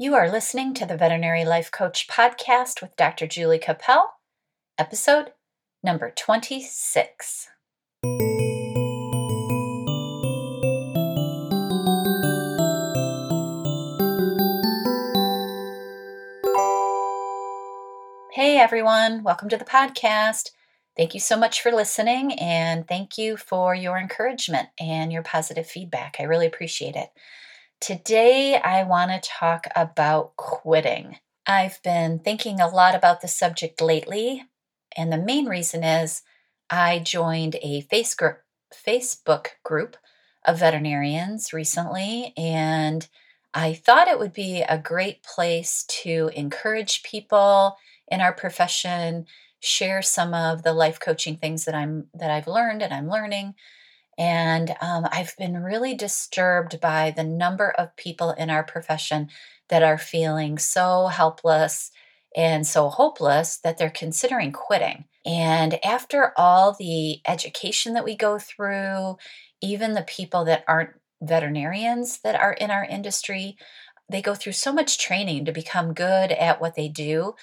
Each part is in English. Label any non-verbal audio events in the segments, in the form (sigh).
You are listening to the Veterinary Life Coach podcast with Dr. Julie Cappel, episode number 26. Hey everyone, welcome to the podcast. Thank you so much for listening and thank you for your encouragement and your positive feedback. I really appreciate it. Today, I want to talk about quitting. I've been thinking a lot about the subject lately, and the main reason is I joined a Facebook group of veterinarians recently, and I thought it would be a great place to encourage people in our profession, share some of the life coaching things that I'm that I've learned and I'm learning, and um, I've been really disturbed by the number of people in our profession that are feeling so helpless and so hopeless that they're considering quitting. And after all the education that we go through, even the people that aren't veterinarians that are in our industry, they go through so much training to become good at what they do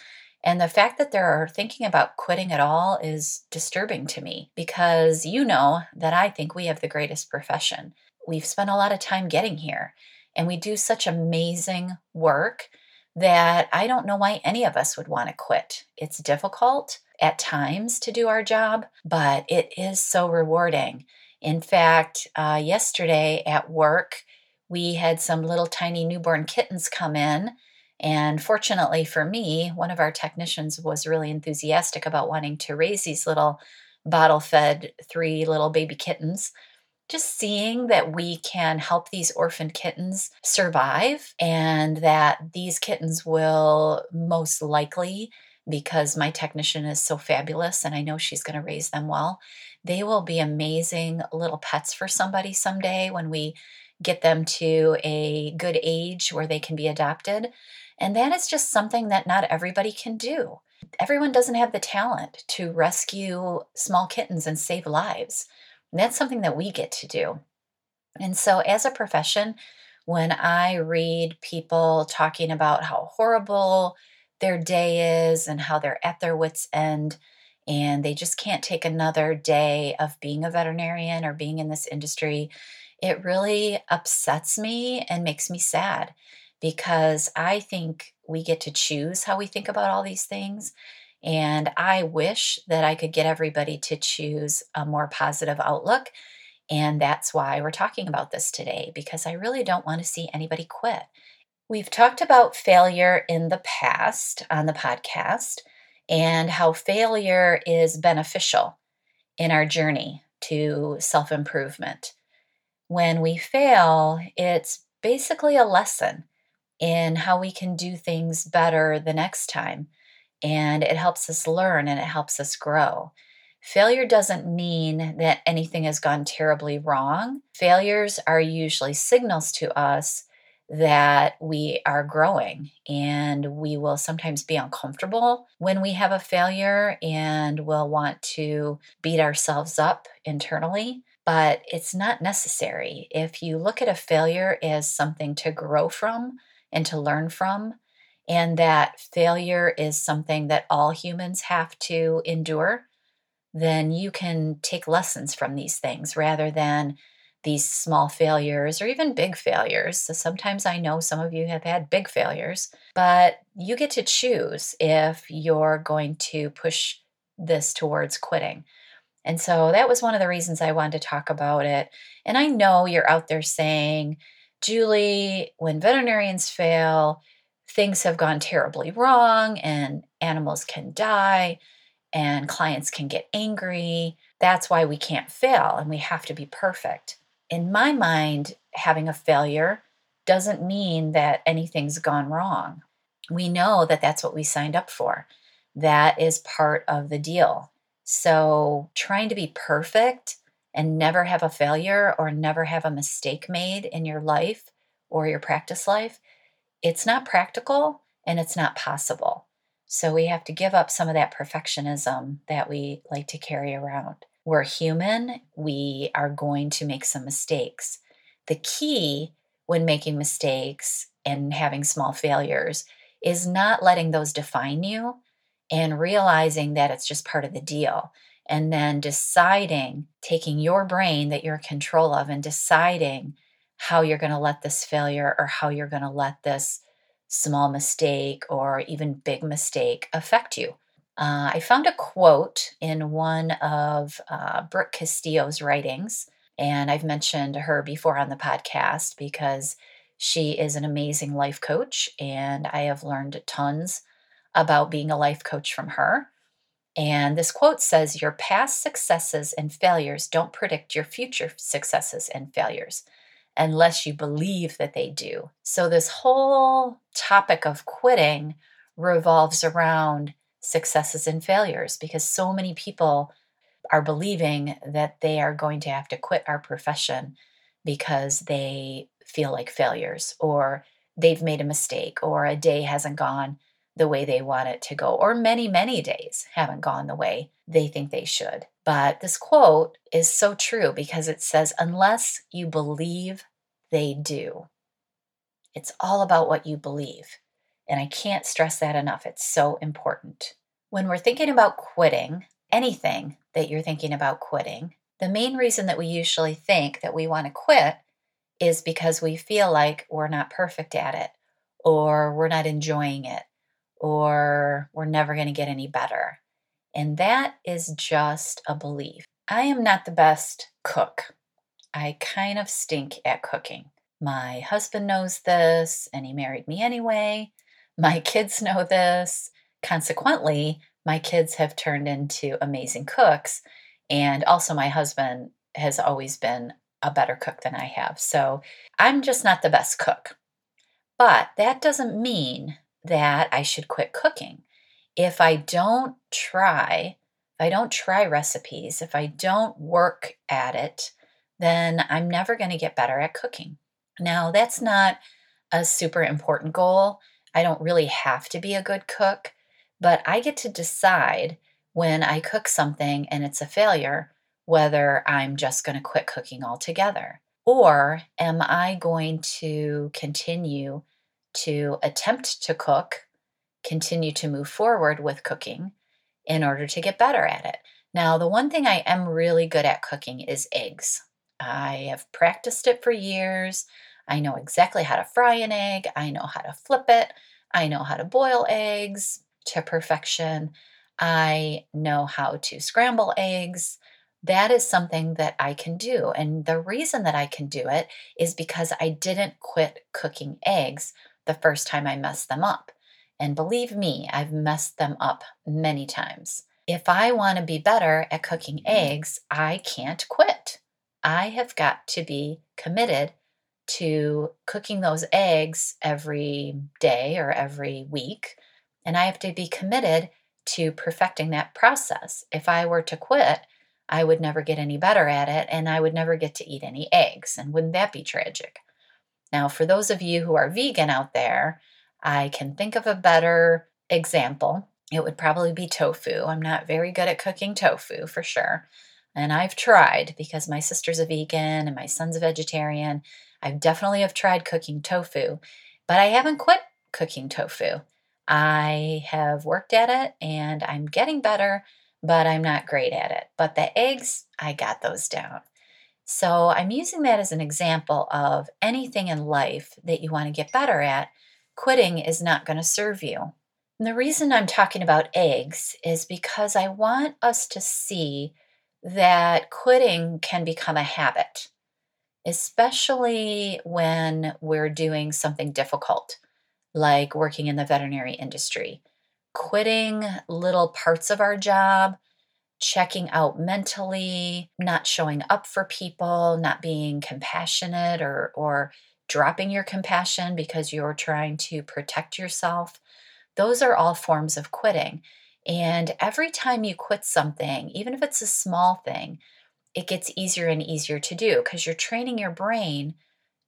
and the fact that they're thinking about quitting at all is disturbing to me because you know that I think we have the greatest profession. We've spent a lot of time getting here and we do such amazing work that I don't know why any of us would want to quit. It's difficult at times to do our job, but it is so rewarding. In fact, uh, yesterday at work, we had some little tiny newborn kittens come in and fortunately for me, one of our technicians was really enthusiastic about wanting to raise these little bottle fed three little baby kittens. Just seeing that we can help these orphaned kittens survive and that these kittens will most likely, because my technician is so fabulous and I know she's going to raise them well, they will be amazing little pets for somebody someday when we get them to a good age where they can be adopted. And that is just something that not everybody can do. Everyone doesn't have the talent to rescue small kittens and save lives. And that's something that we get to do. And so, as a profession, when I read people talking about how horrible their day is and how they're at their wits' end, and they just can't take another day of being a veterinarian or being in this industry, it really upsets me and makes me sad because I think we get to choose how we think about all these things. And I wish that I could get everybody to choose a more positive outlook. And that's why we're talking about this today, because I really don't want to see anybody quit. We've talked about failure in the past on the podcast and how failure is beneficial in our journey to self improvement. When we fail, it's basically a lesson in how we can do things better the next time. And it helps us learn and it helps us grow. Failure doesn't mean that anything has gone terribly wrong. Failures are usually signals to us that we are growing and we will sometimes be uncomfortable when we have a failure and we'll want to beat ourselves up internally but it's not necessary. If you look at a failure as something to grow from, and to learn from, and that failure is something that all humans have to endure, then you can take lessons from these things rather than these small failures or even big failures. So sometimes I know some of you have had big failures, but you get to choose if you're going to push this towards quitting. And so that was one of the reasons I wanted to talk about it. And I know you're out there saying, Julie, when veterinarians fail, things have gone terribly wrong and animals can die and clients can get angry. That's why we can't fail and we have to be perfect. In my mind, having a failure doesn't mean that anything's gone wrong. We know that that's what we signed up for. That is part of the deal. So, trying to be perfect and never have a failure or never have a mistake made in your life or your practice life, it's not practical and it's not possible. So we have to give up some of that perfectionism that we like to carry around. We're human, we are going to make some mistakes. The key when making mistakes and having small failures is not letting those define you and realizing that it's just part of the deal. And then deciding, taking your brain that you're in control of and deciding how you're going to let this failure or how you're going to let this small mistake or even big mistake affect you. Uh, I found a quote in one of uh, Brooke Castillo's writings, and I've mentioned her before on the podcast because she is an amazing life coach, and I have learned tons about being a life coach from her. And this quote says, Your past successes and failures don't predict your future successes and failures unless you believe that they do. So, this whole topic of quitting revolves around successes and failures because so many people are believing that they are going to have to quit our profession because they feel like failures or they've made a mistake or a day hasn't gone the way they want it to go, or many, many days haven't gone the way they think they should. But this quote is so true because it says, unless you believe they do. It's all about what you believe. And I can't stress that enough. It's so important. When we're thinking about quitting, anything that you're thinking about quitting, the main reason that we usually think that we want to quit is because we feel like we're not perfect at it, or we're not enjoying it, or we're never going to get any better. And that is just a belief. I am not the best cook. I kind of stink at cooking. My husband knows this, and he married me anyway. My (laughs) kids know this. Consequently, my kids have turned into amazing cooks. And also, my husband has always been a better cook than I have. So I'm just not the best cook. But that doesn't mean that I should quit cooking. If I don't try, if I don't try recipes, if I don't work at it, then I'm never going to get better at cooking. Now, that's not a super important goal. I don't really have to be a good cook, but I get to decide when I cook something and it's a failure whether I'm just going to quit cooking altogether. Or am I going to continue to attempt to cook, continue to move forward with cooking in order to get better at it? Now, the one thing I am really good at cooking is eggs. I have practiced it for years. I know exactly how to fry an egg. I know how to flip it. I know how to boil eggs to perfection. I know how to scramble eggs. That is something that I can do. And the reason that I can do it is because I didn't quit cooking eggs the first time I messed them up. And believe me, I've messed them up many times. If I want to be better at cooking mm-hmm. eggs, I can't quit. I have got to be committed to cooking those eggs every day or every week. And I have to be committed to perfecting that process. If I were to quit, I would never get any better at it and I would never get to eat any eggs. And wouldn't that be tragic? Now, for those of you who are vegan out there, I can think of a better example. It would probably be tofu. I'm not very good at cooking tofu for sure. And I've tried because my sister's a vegan and my son's a vegetarian. I definitely have tried cooking tofu, but I haven't quit cooking tofu. I have worked at it and I'm getting better, but I'm not great at it. But the eggs, I got those down. So I'm using that as an example of anything in life that you want to get better at, quitting is not going to serve you. And the reason I'm talking about eggs is because I want us to see that quitting can become a habit, especially when we're doing something difficult, like working in the veterinary industry. Quitting little parts of our job, checking out mentally, not showing up for people, not being compassionate or, or dropping your compassion because you're trying to protect yourself. Those are all forms of quitting. And every time you quit something, even if it's a small thing, it gets easier and easier to do because you're training your brain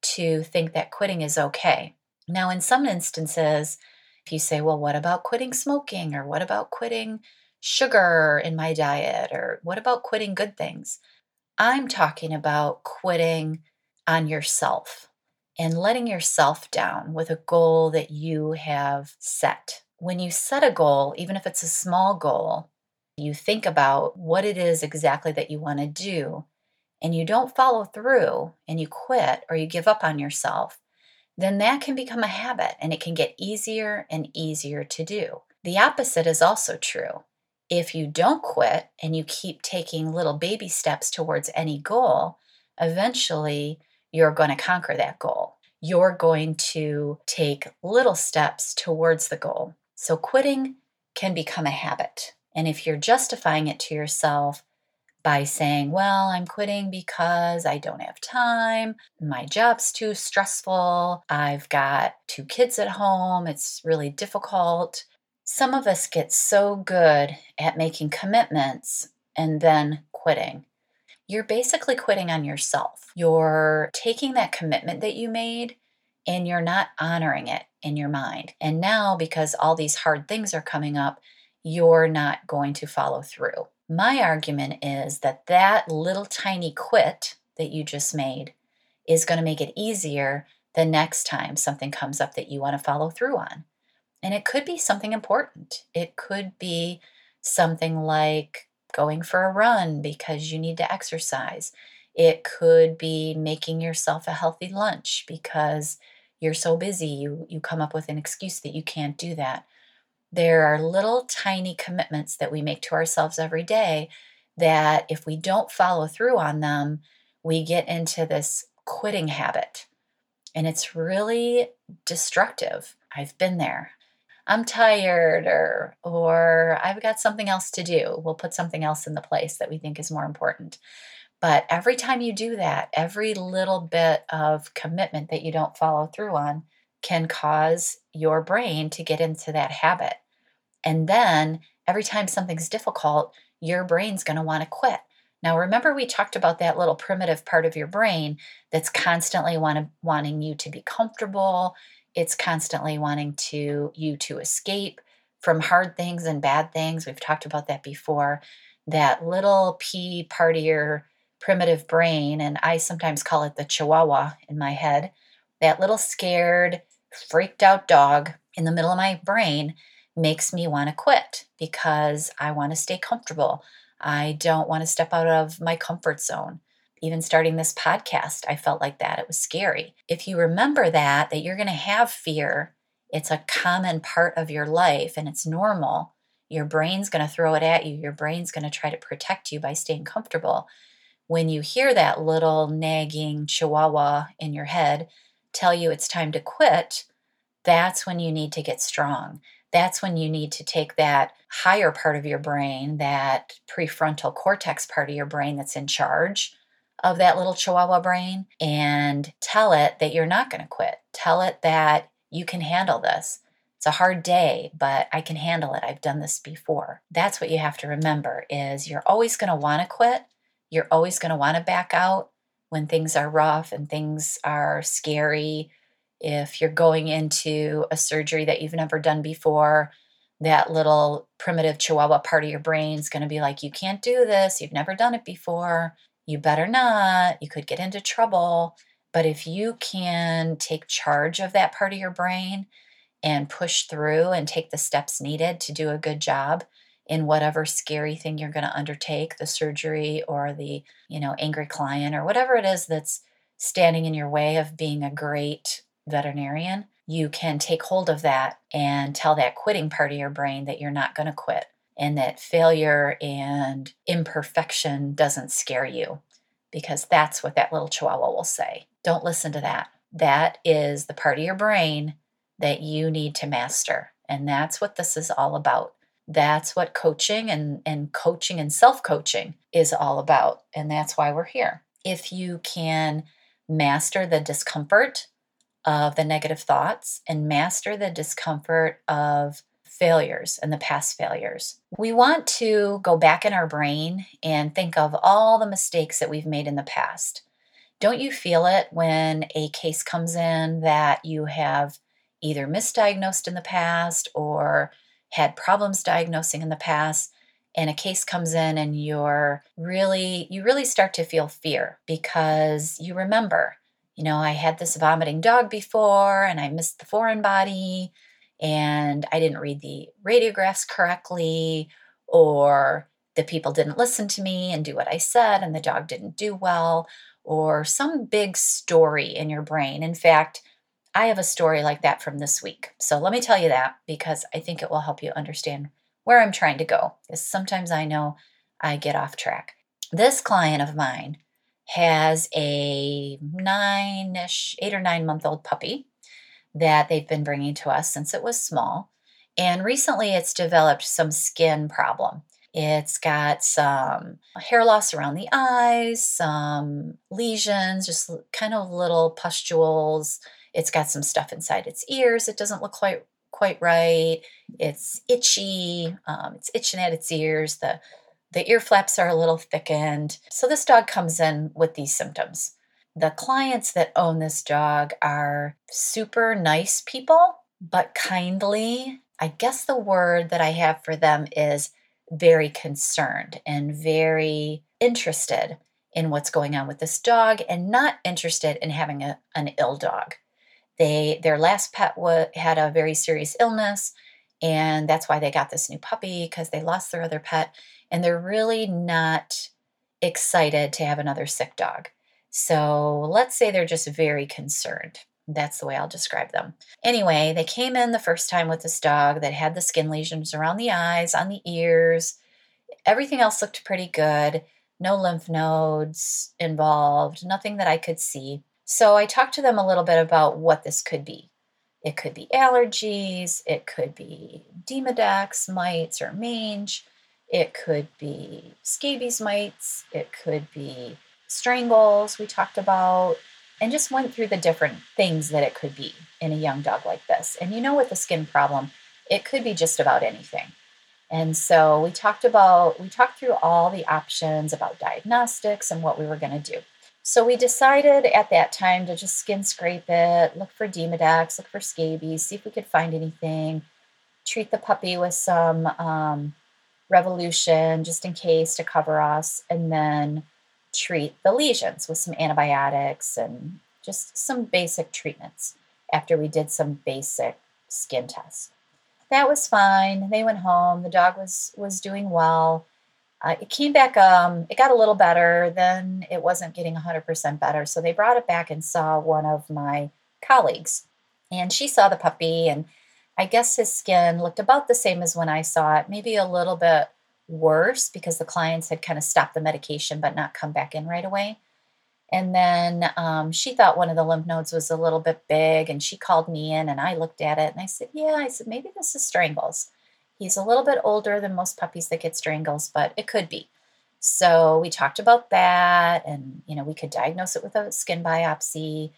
to think that quitting is okay. Now, in some instances, if you say, well, what about quitting smoking? Or what about quitting sugar in my diet? Or what about quitting good things? I'm talking about quitting on yourself and letting yourself down with a goal that you have set. When you set a goal, even if it's a small goal, you think about what it is exactly that you want to do, and you don't follow through and you quit or you give up on yourself, then that can become a habit and it can get easier and easier to do. The opposite is also true. If you don't quit and you keep taking little baby steps towards any goal, eventually you're going to conquer that goal. You're going to take little steps towards the goal. So quitting can become a habit. And if you're justifying it to yourself by saying, Well, I'm quitting because I don't have time, my job's too stressful, I've got two kids at home, it's really difficult. Some of us get so good at making commitments and then quitting you're basically quitting on yourself. You're taking that commitment that you made and you're not honoring it in your mind. And now, because all these hard things are coming up, you're not going to follow through. My argument is that that little tiny quit that you just made is going to make it easier the next time something comes up that you want to follow through on. And it could be something important. It could be something like going for a run because you need to exercise. It could be making yourself a healthy lunch because you're so busy, you, you come up with an excuse that you can't do that. There are little tiny commitments that we make to ourselves every day that if we don't follow through on them, we get into this quitting habit. And it's really destructive. I've been there. I'm tired or or I've got something else to do. We'll put something else in the place that we think is more important. But every time you do that, every little bit of commitment that you don't follow through on can cause your brain to get into that habit. And then every time something's difficult, your brain's going to want to quit. Now, remember, we talked about that little primitive part of your brain that's constantly want wanting you to be comfortable it's constantly wanting to you to escape from hard things and bad things. We've talked about that before. That little pea partier primitive brain, and I sometimes call it the chihuahua in my head, that little scared, freaked out dog in the middle of my brain makes me want to quit because I want to stay comfortable. I don't want to step out of my comfort zone even starting this podcast, I felt like that. It was scary. If you remember that, that you're going to have fear, it's a common part of your life and it's normal. Your brain's going to throw it at you. Your brain's going to try to protect you by staying comfortable. When you hear that little nagging chihuahua in your head tell you it's time to quit, that's when you need to get strong. That's when you need to take that higher part of your brain, that prefrontal cortex part of your brain that's in charge, of that little chihuahua brain and tell it that you're not going to quit. Tell it that you can handle this. It's a hard day, but I can handle it. I've done this before. That's what you have to remember is you're always going to want to quit. You're always going to want to back out when things are rough and things are scary. If you're going into a surgery that you've never done before, that little primitive chihuahua part of your brain is going to be like, You can't do this. You've never done it before you better not, you could get into trouble. But if you can take charge of that part of your brain and push through and take the steps needed to do a good job in whatever scary thing you're going to undertake, the surgery or the, you know, angry client or whatever it is that's standing in your way of being a great veterinarian, you can take hold of that and tell that quitting part of your brain that you're not going to quit and that failure and imperfection doesn't scare you because that's what that little chihuahua will say. Don't listen to that. That is the part of your brain that you need to master. And that's what this is all about. That's what coaching and, and coaching and self coaching is all about. And that's why we're here. If you can master the discomfort of the negative thoughts and master the discomfort of failures and the past failures. We want to go back in our brain and think of all the mistakes that we've made in the past. Don't you feel it when a case comes in that you have either misdiagnosed in the past or had problems diagnosing in the past? and a case comes in and you're really you really start to feel fear because you remember you know, I had this vomiting dog before and I missed the foreign body and I didn't read the radiographs correctly, or the people didn't listen to me and do what I said and the dog didn't do well, or some big story in your brain. In fact, I have a story like that from this week. So let me tell you that because I think it will help you understand where I'm trying to go. Because sometimes I know I get off track. This client of mine has a nine ish, eight or nine month old puppy that they've been bringing to us since it was small. And recently it's developed some skin problem. It's got some hair loss around the eyes, some lesions, just kind of little pustules. It's got some stuff inside its ears. It doesn't look quite quite right. It's itchy. Um, it's itching at its ears. The the ear flaps are a little thickened. So this dog comes in with these symptoms. The clients that own this dog are super nice people, but kindly. I guess the word that I have for them is very concerned and very interested in what's going on with this dog and not interested in having a, an ill dog. They their last pet w- had a very serious illness and that's why they got this new puppy because they lost their other pet and they're really not excited to have another sick dog. So let's say they're just very concerned. That's the way I'll describe them. Anyway, they came in the first time with this dog that had the skin lesions around the eyes, on the ears. Everything else looked pretty good. No lymph nodes involved, nothing that I could see. So I talked to them a little bit about what this could be. It could be allergies, it could be Demodex, mites, or mange, it could be scabies mites, it could be strangles, we talked about, and just went through the different things that it could be in a young dog like this. And you know, with a skin problem, it could be just about anything. And so we talked about, we talked through all the options about diagnostics and what we were going to do. So we decided at that time to just skin scrape it, look for Demodex, look for scabies, see if we could find anything, treat the puppy with some um, Revolution just in case to cover us, and then treat the lesions with some antibiotics and just some basic treatments after we did some basic skin tests. That was fine. They went home. The dog was was doing well. Uh, it came back. Um, it got a little better. Then it wasn't getting 100% better. So they brought it back and saw one of my colleagues, and she saw the puppy. And I guess his skin looked about the same as when I saw it, maybe a little bit worse because the clients had kind of stopped the medication but not come back in right away. And then um, she thought one of the lymph nodes was a little bit big, and she called me in, and I looked at it and I said, Yeah, I said, maybe this is strangles. He's a little bit older than most puppies that get strangles, but it could be. So we talked about that, and you know, we could diagnose it with a skin biopsy,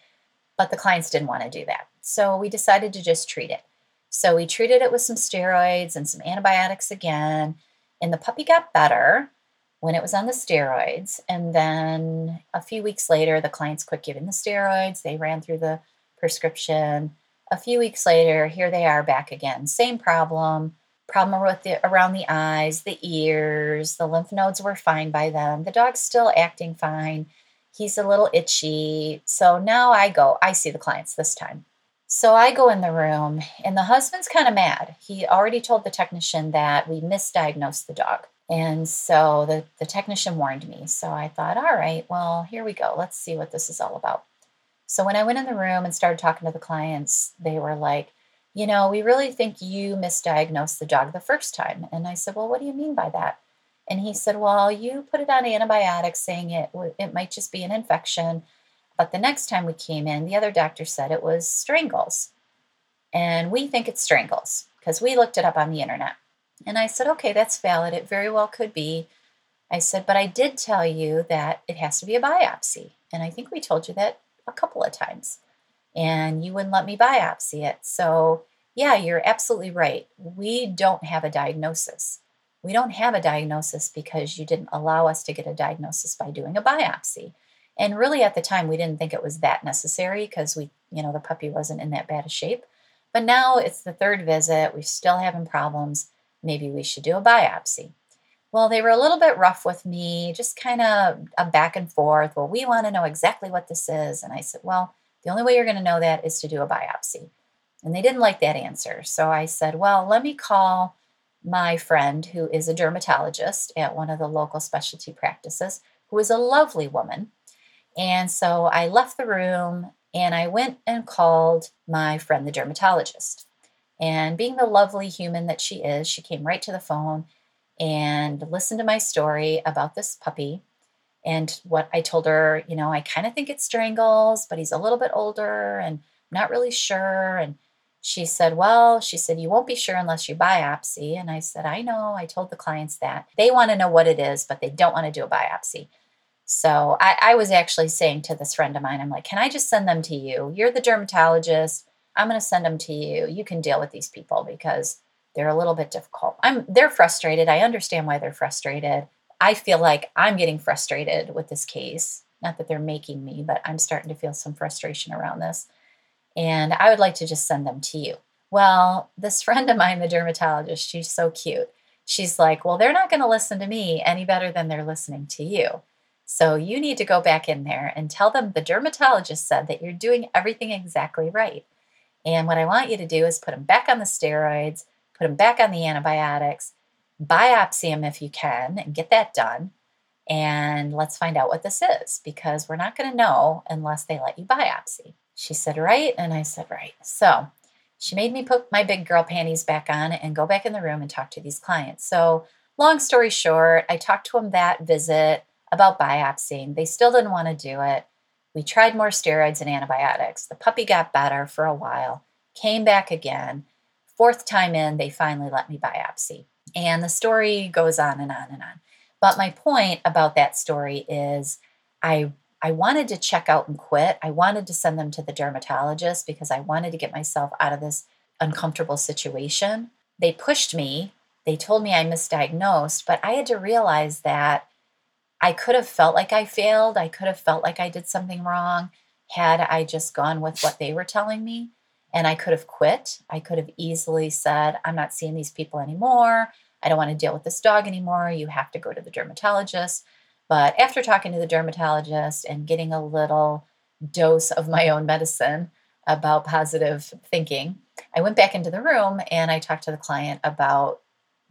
but the clients didn't want to do that. So we decided to just treat it. So we treated it with some steroids and some antibiotics again and the puppy got better when it was on the steroids. And then a few weeks later, the clients quit giving the steroids. They ran through the prescription. A few weeks later, here they are back again. Same problem. Problem with the around the eyes, the ears, the lymph nodes were fine by then. The dog's still acting fine. He's a little itchy. So now I go, I see the clients this time. So I go in the room, and the husband's kind of mad. He already told the technician that we misdiagnosed the dog. And so the, the technician warned me. So I thought, all right, well, here we go. Let's see what this is all about. So when I went in the room and started talking to the clients, they were like, you know, we really think you misdiagnosed the dog the first time. And I said, well, what do you mean by that? And he said, well, you put it on antibiotics saying it, it might just be an infection. But the next time we came in, the other doctor said it was strangles. And we think it's strangles because we looked it up on the internet. And I said, okay, that's valid. It very well could be. I said, but I did tell you that it has to be a biopsy. And I think we told you that a couple of times. And you wouldn't let me biopsy it. So, yeah, you're absolutely right. We don't have a diagnosis. We don't have a diagnosis because you didn't allow us to get a diagnosis by doing a biopsy. And really at the time, we didn't think it was that necessary because we, you know, the puppy wasn't in that bad a shape. But now it's the third visit. We're still having problems. Maybe we should do a biopsy. Well, they were a little bit rough with me, just kind of a back and forth. Well, we want to know exactly what this is. And I said, Well, the only way you're going to know that is to do a biopsy. And they didn't like that answer. So I said, Well, let me call my friend who is a dermatologist at one of the local specialty practices, who is a lovely woman. And so I left the room and I went and called my friend, the dermatologist. And being the lovely human that she is, she came right to the phone and listened to my story about this puppy and what I told her, you know, I kind of think it strangles, but he's a little bit older and not really sure. And she said, Well, she said, you won't be sure unless you biopsy. And I said, I know. I told the clients that. They want to know what it is, but they don't want to do a biopsy. So I, I, was actually saying to this friend of mine, I'm like, Can I just send them to you? You're the dermatologist. I'm going to send them to you. You can deal with these people because they're a little bit difficult. I'm they're frustrated. I understand why they're frustrated. I feel like I'm getting frustrated with this case. Not that they're making me, but I'm starting to feel some frustration around this and I would like to just send them to you. Well, this (laughs) friend of mine, the dermatologist, she's so cute. She's like, Well, they're not going to listen to me any better than they're listening to you. So you need to go back in there and tell them the dermatologist said that you're doing everything exactly right. And what I want you to do is put them back on the steroids, put them back on the antibiotics, biopsy them if you can, and get that done. And let's find out what this is because we're not going to know unless they let you biopsy. She said, Right. And I said, Right. So she made me put my big girl panties back on and go back in the room and talk to these clients. So, long story short, I talked to them that visit about biopsying. They still didn't want to do it. We tried more steroids and antibiotics. The puppy got better for a while, came back again. Fourth time in, they finally let me biopsy. And the story goes on and on and on. But my point about that story is I I wanted to check out and quit. I wanted to send them to the dermatologist because I wanted to get myself out of this uncomfortable situation. They pushed me. They told me I misdiagnosed, but I had to realize that I could have felt like I failed. I could have felt like I did something wrong had I just gone with what they were telling me. And I could have quit. I could have easily said, I'm not seeing these people anymore. I don't want to deal with this dog anymore. You have to go to the dermatologist. But after talking to the dermatologist and getting a little dose of my own medicine about positive thinking, I went back into the room and I talked to the client about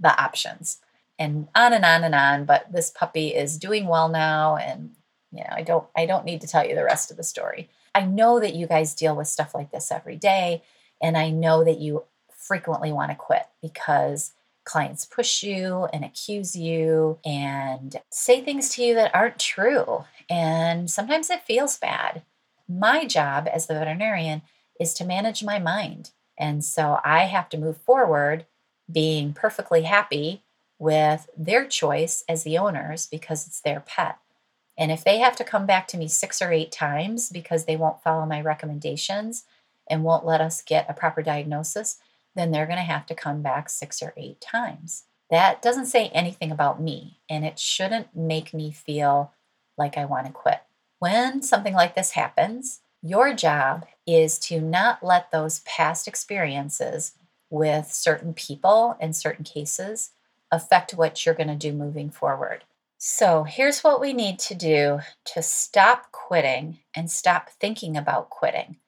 the options and on and on and on. But this puppy is doing well now, and you know, I don't I don't need to tell you the rest of the story. I know that you guys deal with stuff like this every day, and I know that you frequently want to quit because clients push you and accuse you and say things to you that aren't true. And sometimes it feels bad. My job as the veterinarian is to manage my mind. And so I have to move forward being perfectly happy with their choice as the owners because it's their pet. And if they have to come back to me six or eight times because they won't follow my recommendations and won't let us get a proper diagnosis, then they're going to have to come back six or eight times. That doesn't say anything about me, and it shouldn't make me feel like I want to quit. When something like this happens, your job is to not let those past experiences with certain people and certain cases affect what you're going to do moving forward. So, here's what we need to do to stop quitting and stop thinking about quitting.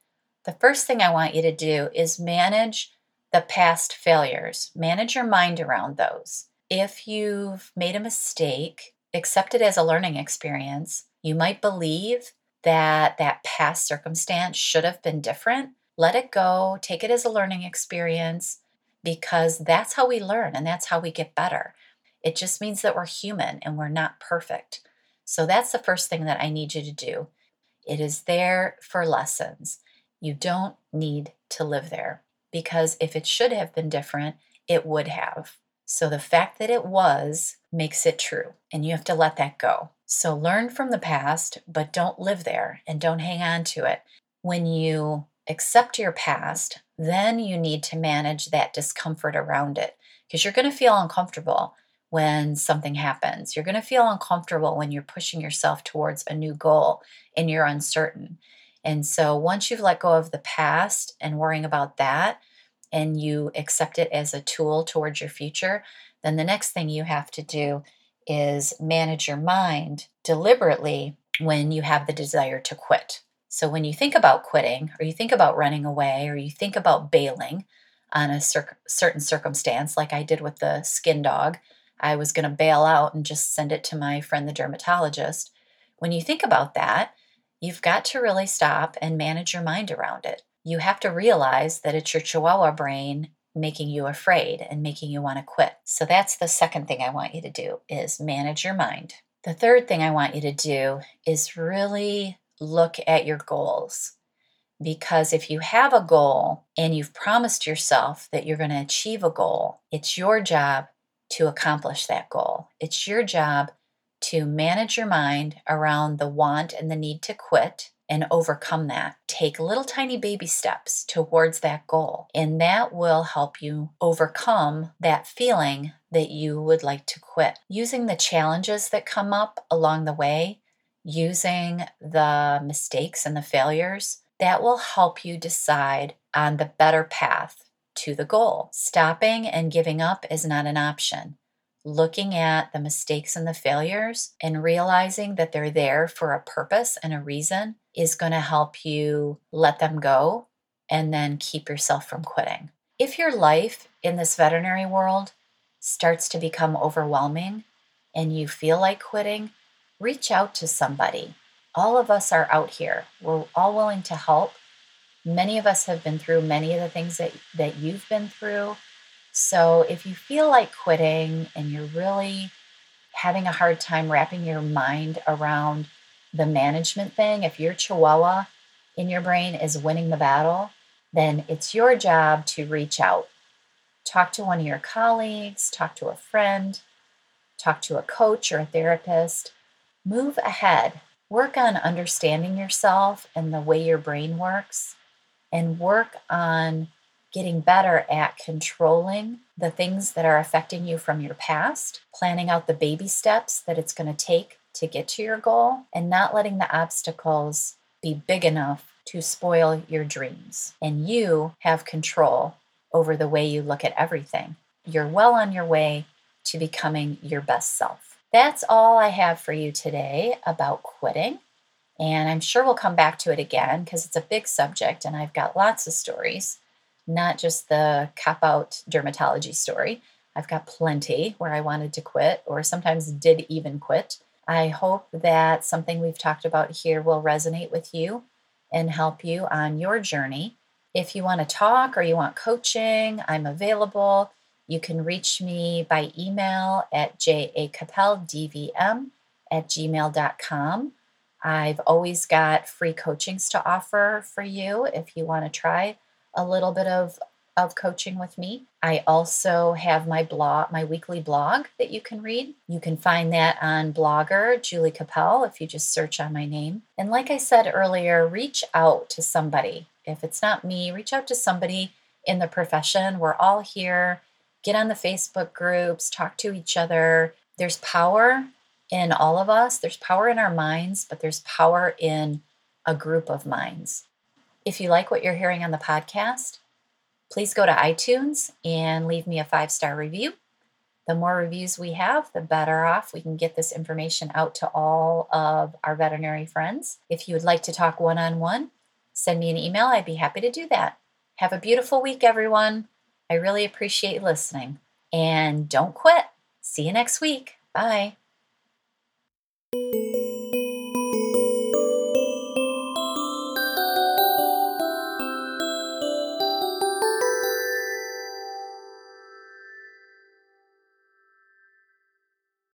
The first thing I want you to do is manage the past failures. Manage your mind around those. If you've made a mistake, accept it as a learning experience. You might believe that that past circumstance should have been different. Let it go, take it as a learning experience because that's how we learn and that's how we get better. It just means that we're human and we're not perfect. So that's the first thing that I need you to do. It is there for lessons. You don't need to live there because if it should have been different, it would have. So the fact that it was makes it true, and you have to let that go. So learn from the past, but don't live there and don't hang on to it. When you accept your past, then you need to manage that discomfort around it because you're going to feel uncomfortable when something happens. You're going to feel uncomfortable when you're pushing yourself towards a new goal and you're uncertain. And so once you've let go of the past and worrying about that, and you accept it as a tool towards your future, then the next thing you have to do is manage your mind deliberately when you have the desire to quit. So when you think about quitting, or you think about running away, or you think about bailing on a cer- certain circumstance, like I did with the skin dog, I was going to bail out and just send it to my friend, the dermatologist. When you think about that, you've got to really stop and manage your mind around it. You have to realize that it's your chihuahua brain making you afraid and making you want to quit. So that's the second thing I want you to do is manage your mind. The third thing I want you to do is really look at your goals. Because if you have a goal and you've promised yourself that you're going to achieve a goal, it's your job to accomplish that goal. It's your job to manage your mind around the want and the need to quit and overcome that. Take little tiny baby steps towards that goal, and that will help you overcome that feeling that you would like to quit. Using the challenges that come up along the way, using the mistakes and the failures, that will help you decide on the better path to the goal. Stopping and giving up is not an option looking at the mistakes and the failures and realizing that they're there for a purpose and a reason is going to help you let them go and then keep yourself from quitting. If your life in this veterinary world starts to become overwhelming and you feel like quitting, reach out to somebody. All of us are out here. We're all willing to help. Many of us have been through many of the things that, that you've been through. So if you feel like quitting and you're really having a hard time wrapping your mind around the management thing, if your chihuahua in your brain is winning the battle, then it's your job to reach out. Talk to one of your colleagues, talk to a friend, talk to a coach or a therapist. Move ahead. Work on understanding yourself and the way your brain works, and work on getting better at controlling the things that are affecting you from your past, planning out the baby steps that it's going to take to get to your goal, and not letting the obstacles be big enough to spoil your dreams. And you have control over the way you look at everything. You're well on your way to becoming your best self. That's all I have for you today about quitting. And I'm sure we'll come back to it again because it's a big subject and I've got lots of stories not just the cop out dermatology story. I've got plenty where I wanted to quit or sometimes did even quit. I hope that something we've talked about here will resonate with you and help you on your journey. If you want to talk or you want coaching, I'm available. You can reach me by email at jacapeldvm at gmail.com. I've always got free coachings to offer for you if you want to try a little bit of of coaching with me. I also have my blog, my weekly blog that you can read. You can find that on Blogger, Julie Cappel, if you just search on my name. And like I said earlier, reach out to somebody. If it's not me, reach out to somebody in the profession. We're all here. Get on the Facebook groups, talk to each other. There's power in all of us. There's power in our minds, but there's power in a group of minds. If you like what you're hearing on the podcast, please go to iTunes and leave me a five star review. The more reviews we have, the better off we can get this information out to all of our veterinary friends. If you would like to talk one on one, send me an email. I'd be happy to do that. Have a beautiful week, everyone. I really appreciate you listening. And don't quit. See you next week. Bye.